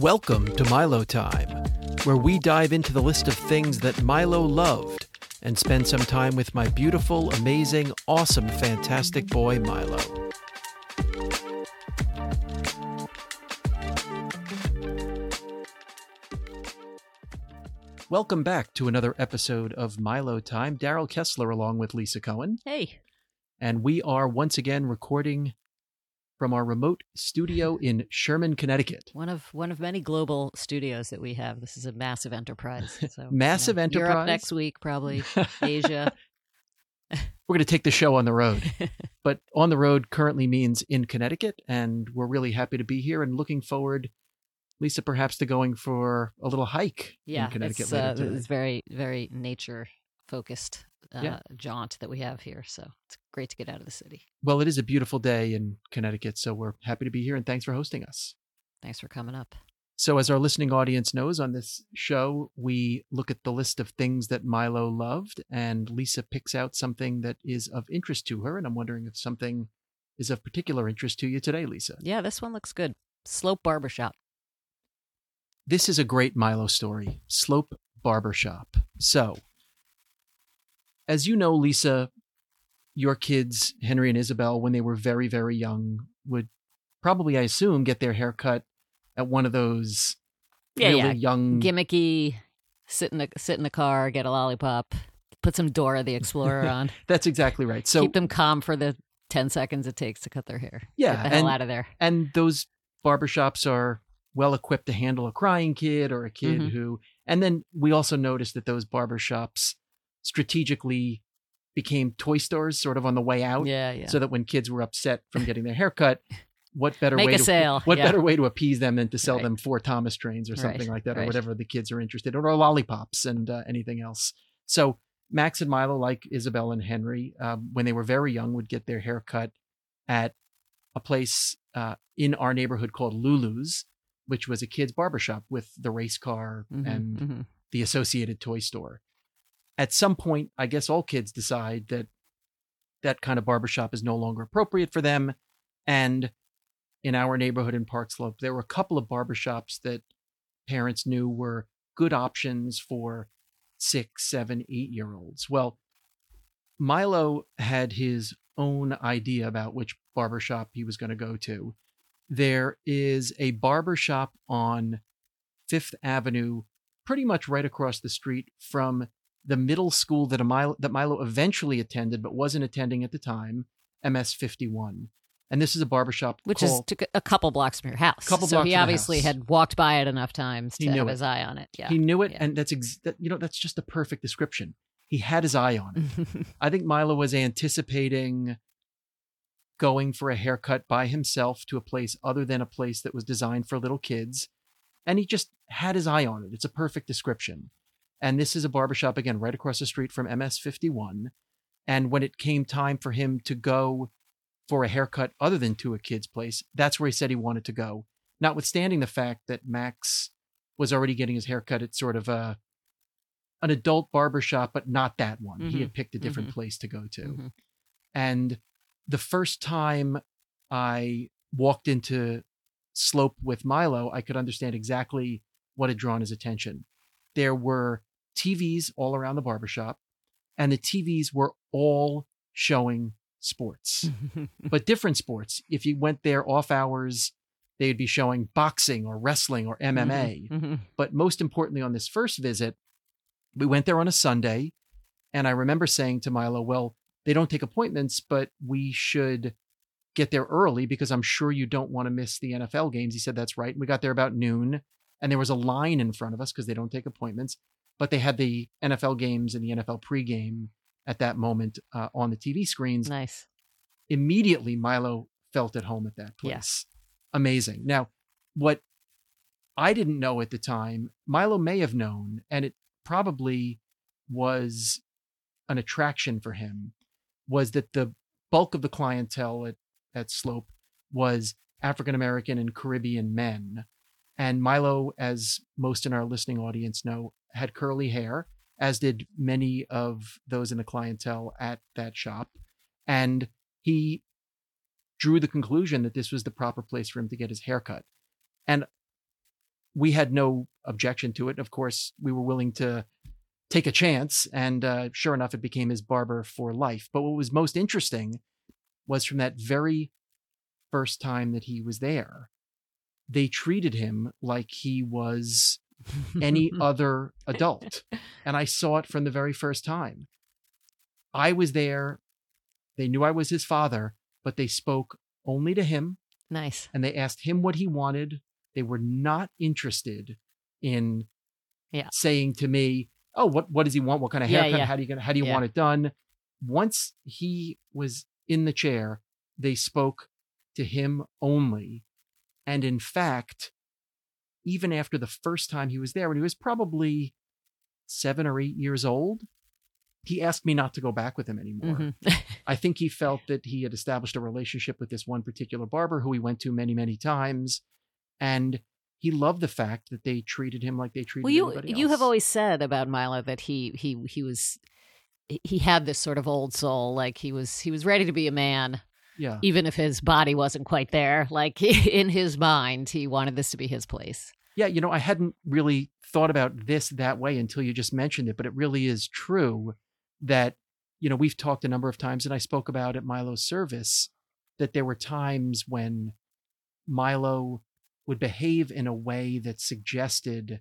Welcome to Milo Time, where we dive into the list of things that Milo loved and spend some time with my beautiful, amazing, awesome, fantastic boy, Milo. Welcome back to another episode of Milo Time. Daryl Kessler along with Lisa Cohen. Hey. And we are once again recording from our remote studio in Sherman, Connecticut. One of one of many global studios that we have. This is a massive enterprise. So massive you know, enterprise. Europe next week, probably Asia. we're going to take the show on the road. but on the road currently means in Connecticut, and we're really happy to be here and looking forward, Lisa, perhaps to going for a little hike yeah, in Connecticut it's, later uh, it's very very nature focused uh, Yeah. jaunt that we have here. So it's great to get out of the city. Well, it is a beautiful day in Connecticut, so we're happy to be here, and thanks for hosting us. Thanks for coming up. So, as our listening audience knows, on this show, we look at the list of things that Milo loved, and Lisa picks out something that is of interest to her. And I'm wondering if something is of particular interest to you today, Lisa. Yeah, this one looks good. Slope Barbershop. This is a great Milo story Slope Barbershop. So, as you know, Lisa, your kids, Henry and Isabel, when they were very, very young, would probably, I assume, get their hair cut at one of those Yeah, really yeah. young Gimmicky. Sit in the sit in the car, get a lollipop, put some Dora the Explorer on. That's exactly right. So Keep them calm for the ten seconds it takes to cut their hair. Yeah, Get the hell and- out of there. and those barbershops are well equipped to handle a crying kid or a kid Mhm. who and then we also noticed that those barbershops strategically became toy stores sort of on the way out Yeah, yeah. so that when kids were upset from getting their hair cut what better Make way a to sale, what yeah. better way to appease them than to sell Right. them four thomas trains or something Right, like that or whatever the kids are interested in or lollipops and uh, anything else so max and milo like isabel and henry um, when they were very young would get their hair cut at a place uh, in our neighborhood called lulu's which was a kid's barbershop with the race car Mhm, and mhm. the associated toy store. At some point, I guess all kids decide that that kind of barbershop is no longer appropriate for them. And in our neighborhood in Park Slope, there were a couple of barbershops that parents knew were good options for six, seven, eight year olds. Well, Milo had his own idea about which barbershop he was going to go to. There is a barbershop on Fifth Avenue pretty much right across the street from the middle school that, Milo, that Milo eventually attended but wasn't attending at the time, MS 51. And this is a barbershop Which is called, took a couple blocks from your house. Couple so blocks he from the obviously had walked by it enough times He to have it. his eye on it. Yeah. he knew it, yeah. and that's ex- that, you know that's just a perfect description. He had his eye on it. I think Milo was anticipating going for a haircut by himself to a place other than a place that was designed for little kids. And he just had his eye on it. It's a perfect description. And this is a barbershop, again, right across the street from MS 51. And when it came time for him to go for a haircut other than to a kid's place, that's where he said he wanted to go. Notwithstanding the fact that Max was already getting his haircut at sort of a an adult barbershop, but not that one. He Mhm, had picked a different place to go to. Mhm. And the first time I walked into Slope with Milo, I could understand exactly what had drawn his attention. There were TVs all around the barbershop, and the TVs were all showing sports, but different sports. If you went there off hours, they'd be showing boxing or wrestling or MMA. Mhm. But most importantly, on this first visit, we went there on a Sunday. And I remember saying to Milo, well, they don't take appointments, but we should get there early because I'm sure you don't want to miss the NFL games. He said, that's right. We got there about noon and there was a line in front of us because they don't take appointments, but they had the NFL games and the NFL pregame at that moment uh, on the TV screens nice. immediately Milo felt at home at that place. Amazing. Now, what I didn't know at the time, Milo may have known, and it probably was an attraction for him, was that the bulk of the clientele at, at Slope was African American and Caribbean men. And Milo, as most in our listening audience know, had curly hair, as did many of those in the clientele at that shop. And he drew the conclusion that this was the proper place for him to get his haircut. And we had no objection to it. Of course, we were willing to take a chance. And uh, sure enough, it became his barber for life. But what was most interesting was from that very first time that he was there, they treated him like he was any other adult. And I saw it from the very first time. I was there. They knew I was his father, but they spoke only to him nice. and they asked him what he wanted. They were not interested in Yeah. saying to me, "Oh, what what does he want? What kind of Yeah, haircut? yeah. How do you gonna how do you Yeah. want it done?" Once he was in the chair, they spoke to him only. And in fact, even after the first time he was there, when he was probably seven or eight years old, he asked me not to go back with him anymore. Mhm. I think he felt that he had established a relationship with this one particular barber who he went to many, many times. And he loved the fact that they treated him like they treated well, you everybody you have always said about Milo that he he he was he had this sort of old soul, like he was he was ready to be a man, yeah. even if his body wasn't quite there. Like in his mind, he wanted this to be his place. Yeah, you know, I hadn't really thought about this that way until you just mentioned it, but it really is true that, you know, we've talked a number of times, and I spoke about at Milo's service that there were times when Milo would behave in a way that suggested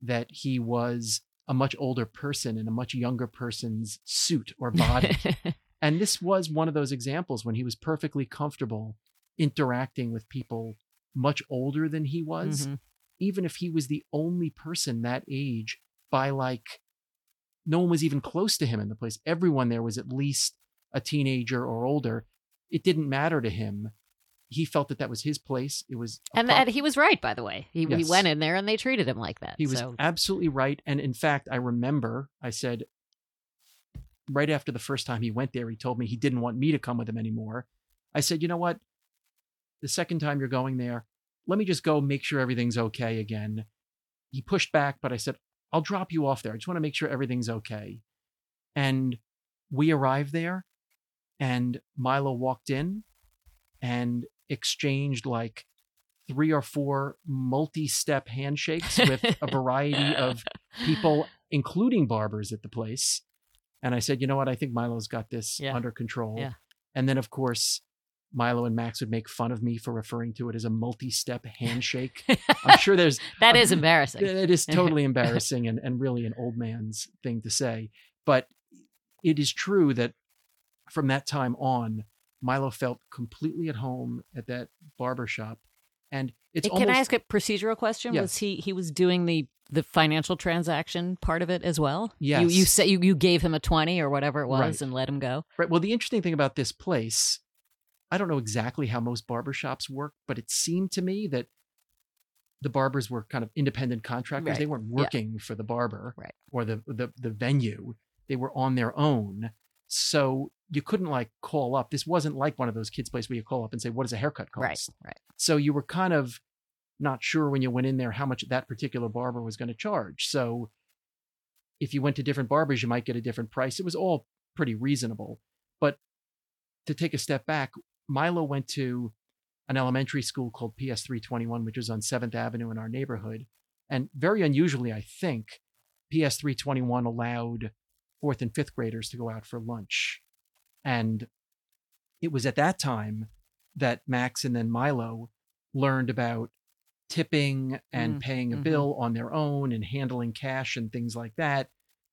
that he was a much older person in a much younger person's suit or body. and this was one of those examples when he was perfectly comfortable interacting with people much older than he was Mhm. even if he was the only person that age by like no one was even close to him in the place everyone there was at least a teenager or older it didn't matter to him he felt that that was his place it was And, and he was right, by the way. He, he went in there and they treated him like that. he was absolutely right and in fact i remember i said right after the first time he went there he told me he didn't want me to come with him anymore. I said you know what? The second time you're going there let me just go make sure everything's okay again. He pushed back but i said i'll drop you off there. I just want to make sure everything's okay. And we arrived there and milo walked in and exchanged like three or four multi-step handshakes with a variety of people, including barbers at the place. And I said, you know what? I think Milo's got this Yeah. under control. Yeah. And then, of course, Milo and Max would make fun of me for referring to it as a multi-step handshake. I'm sure there's that is embarrassing. it is totally embarrassing and, and really an old man's thing to say. But it is true that from that time on, Milo felt completely at home at that barber shop. And it's Can almost I ask a procedural question? Yeah. Was he he was doing the the financial transaction part of it as well? You you Yes. say you, you gave him a twenty or whatever it was Right. and let him go. Right. Well, the interesting thing about this place, I don't know exactly how most barbershops work, but it seemed to me that the barbers were kind of independent contractors. Right. They weren't Yeah. working for the barber Right. or the, the the venue. They were on their own. So you couldn't like call up. This wasn't like one of those kids' places where you call up and say, "What does a haircut cost?" Right. Right. So you were kind of not sure when you went in there how much that particular barber was going to charge. So if you went to different barbers, you might get a different price. It was all pretty reasonable. But to take a step back, Milo went to an elementary school called PS 321, which was on 7th Avenue in our neighborhood. And very unusually, I think, PS 321 allowed fourth and fifth graders to go out for lunch. And it was at that time that Max and then Milo learned about tipping and Mm, paying a mhm. bill on their own and handling cash and things like that.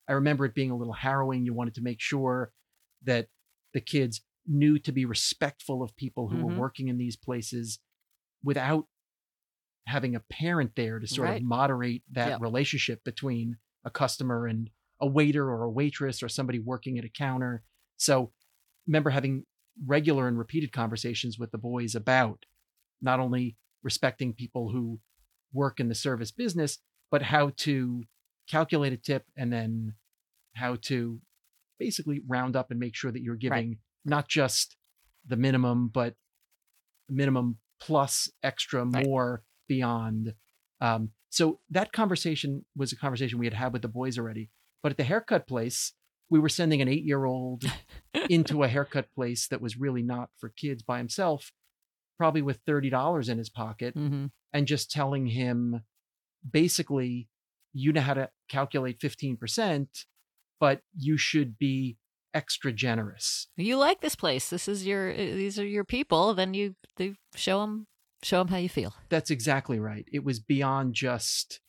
I remember it being a little harrowing. You wanted to make sure that the kids knew to be respectful of people who were Mhm. working in these places without having a parent there to sort Right. of moderate that Yep. relationship between a customer and a waiter or a waitress or somebody working at a counter. So remember having regular and repeated conversations with the boys about not only respecting people who work in the service business, but how to calculate a tip and then how to basically round up and make sure that you're giving not just the minimum, but minimum plus extra Right. more beyond. Um, so that conversation was a conversation we had had with the boys already. But at the haircut place, we were sending an eight year old into a haircut place that was really not for kids by himself, probably with $30 in his pocket, hmm and just telling him, basically you know how to calculate 15%, but you should be extra generous. You like this place. This is your. uh, These are your people. Then you, they show them, show them how you feel. That's exactly right. It was beyond just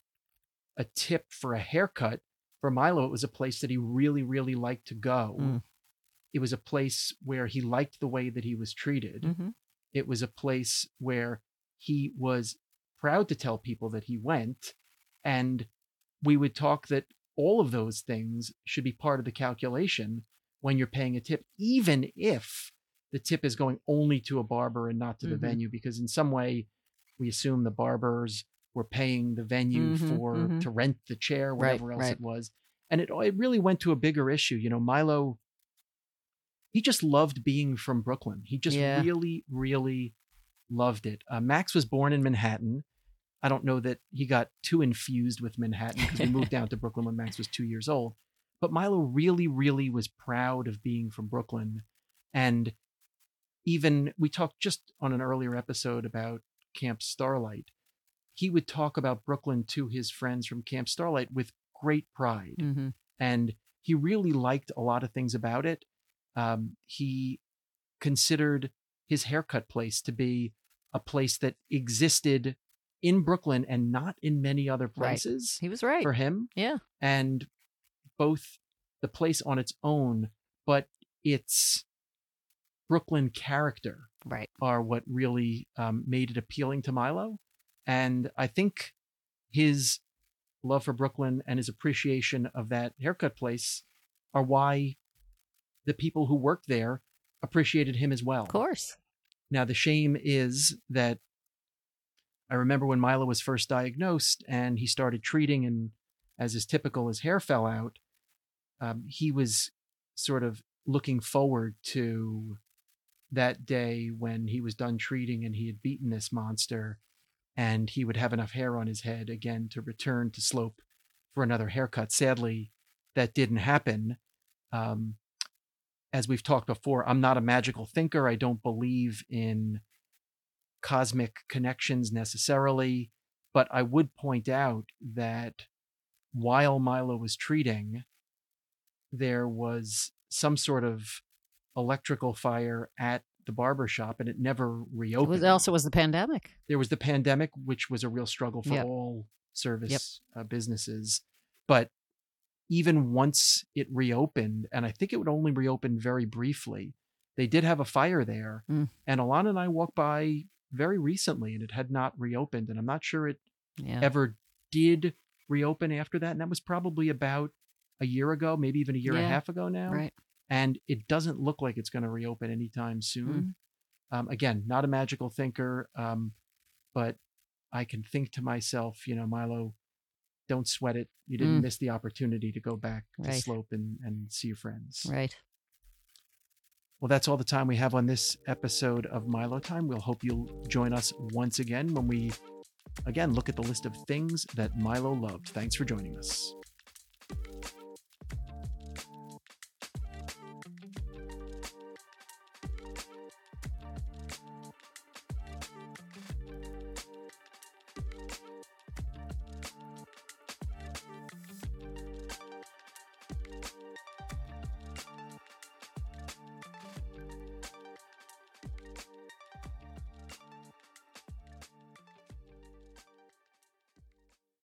a tip for a haircut. For Milo, it was a place that he really, really liked to go. Mm. It was a place where he liked the way that he was treated. hmm It was a place where he was proud to tell people that he went. And we would talk that all of those things should be part of the calculation when you're paying a tip, even if the tip is going only to a barber and not to the Mhm. venue, because in some way we assume the barbers were paying the venue Mhm, for mhm. to rent the chair, Right, whatever else right. it was. And it, it really went to a bigger issue. You know, Milo, he just loved being from Brooklyn. He just Yeah. really, really loved it. Uh, Max was born in Manhattan. I don't know that he got too infused with Manhattan because we moved down to Brooklyn when Max was two years old. But Milo really, really was proud of being from Brooklyn. And even we talked just on an earlier episode about Camp Starlight. He would talk about Brooklyn to his friends from Camp Starlight with great pride hmm and he really liked a lot of things about it. Um, he considered his haircut place to be a place that existed in Brooklyn and not in many other Right. places He was right. for him. Yeah. And both the place on its own, but its Brooklyn character Right. are what really um, made it appealing to Milo. And I think his love for Brooklyn and his appreciation of that haircut place are why the people who worked there appreciated him as well. Of course. Now, the shame is that I remember when Milo was first diagnosed and he started treating, and as is typical, his hair fell out. Um, he was sort of looking forward to that day when he was done treating and he had beaten this monster and he would have enough hair on his head again to return to Slope for another haircut. Sadly, that didn't happen. Um, as we've talked before, I'm not a magical thinker. I don't believe in cosmic connections necessarily, but I would point out that while Milo was treating, there was some sort of electrical fire at the barber shop and it never It reopened. was also was the pandemic. there was the pandemic, which was a real struggle for Yep. all service uh, businesses. But even once it reopened, and I think it would only reopen very briefly, they did have a fire there. Mm. And Alana and I walked by very recently and it had not reopened. And I'm not sure it Yeah. ever did reopen after that. And that was probably about a year ago, maybe even a year and a half ago now Right. And it doesn't look like it's going to reopen anytime soon. Um, again, not a magical thinker, um, but I can think to myself, you know, Milo, don't sweat it. You didn't Mm. miss the opportunity to go back to Slope and, and see your friends. Right. Well, that's all the time we have on this episode of Milo Time. We'll hope you'll join us once again when we, again, look at the list of things that Milo loved. Thanks for joining us.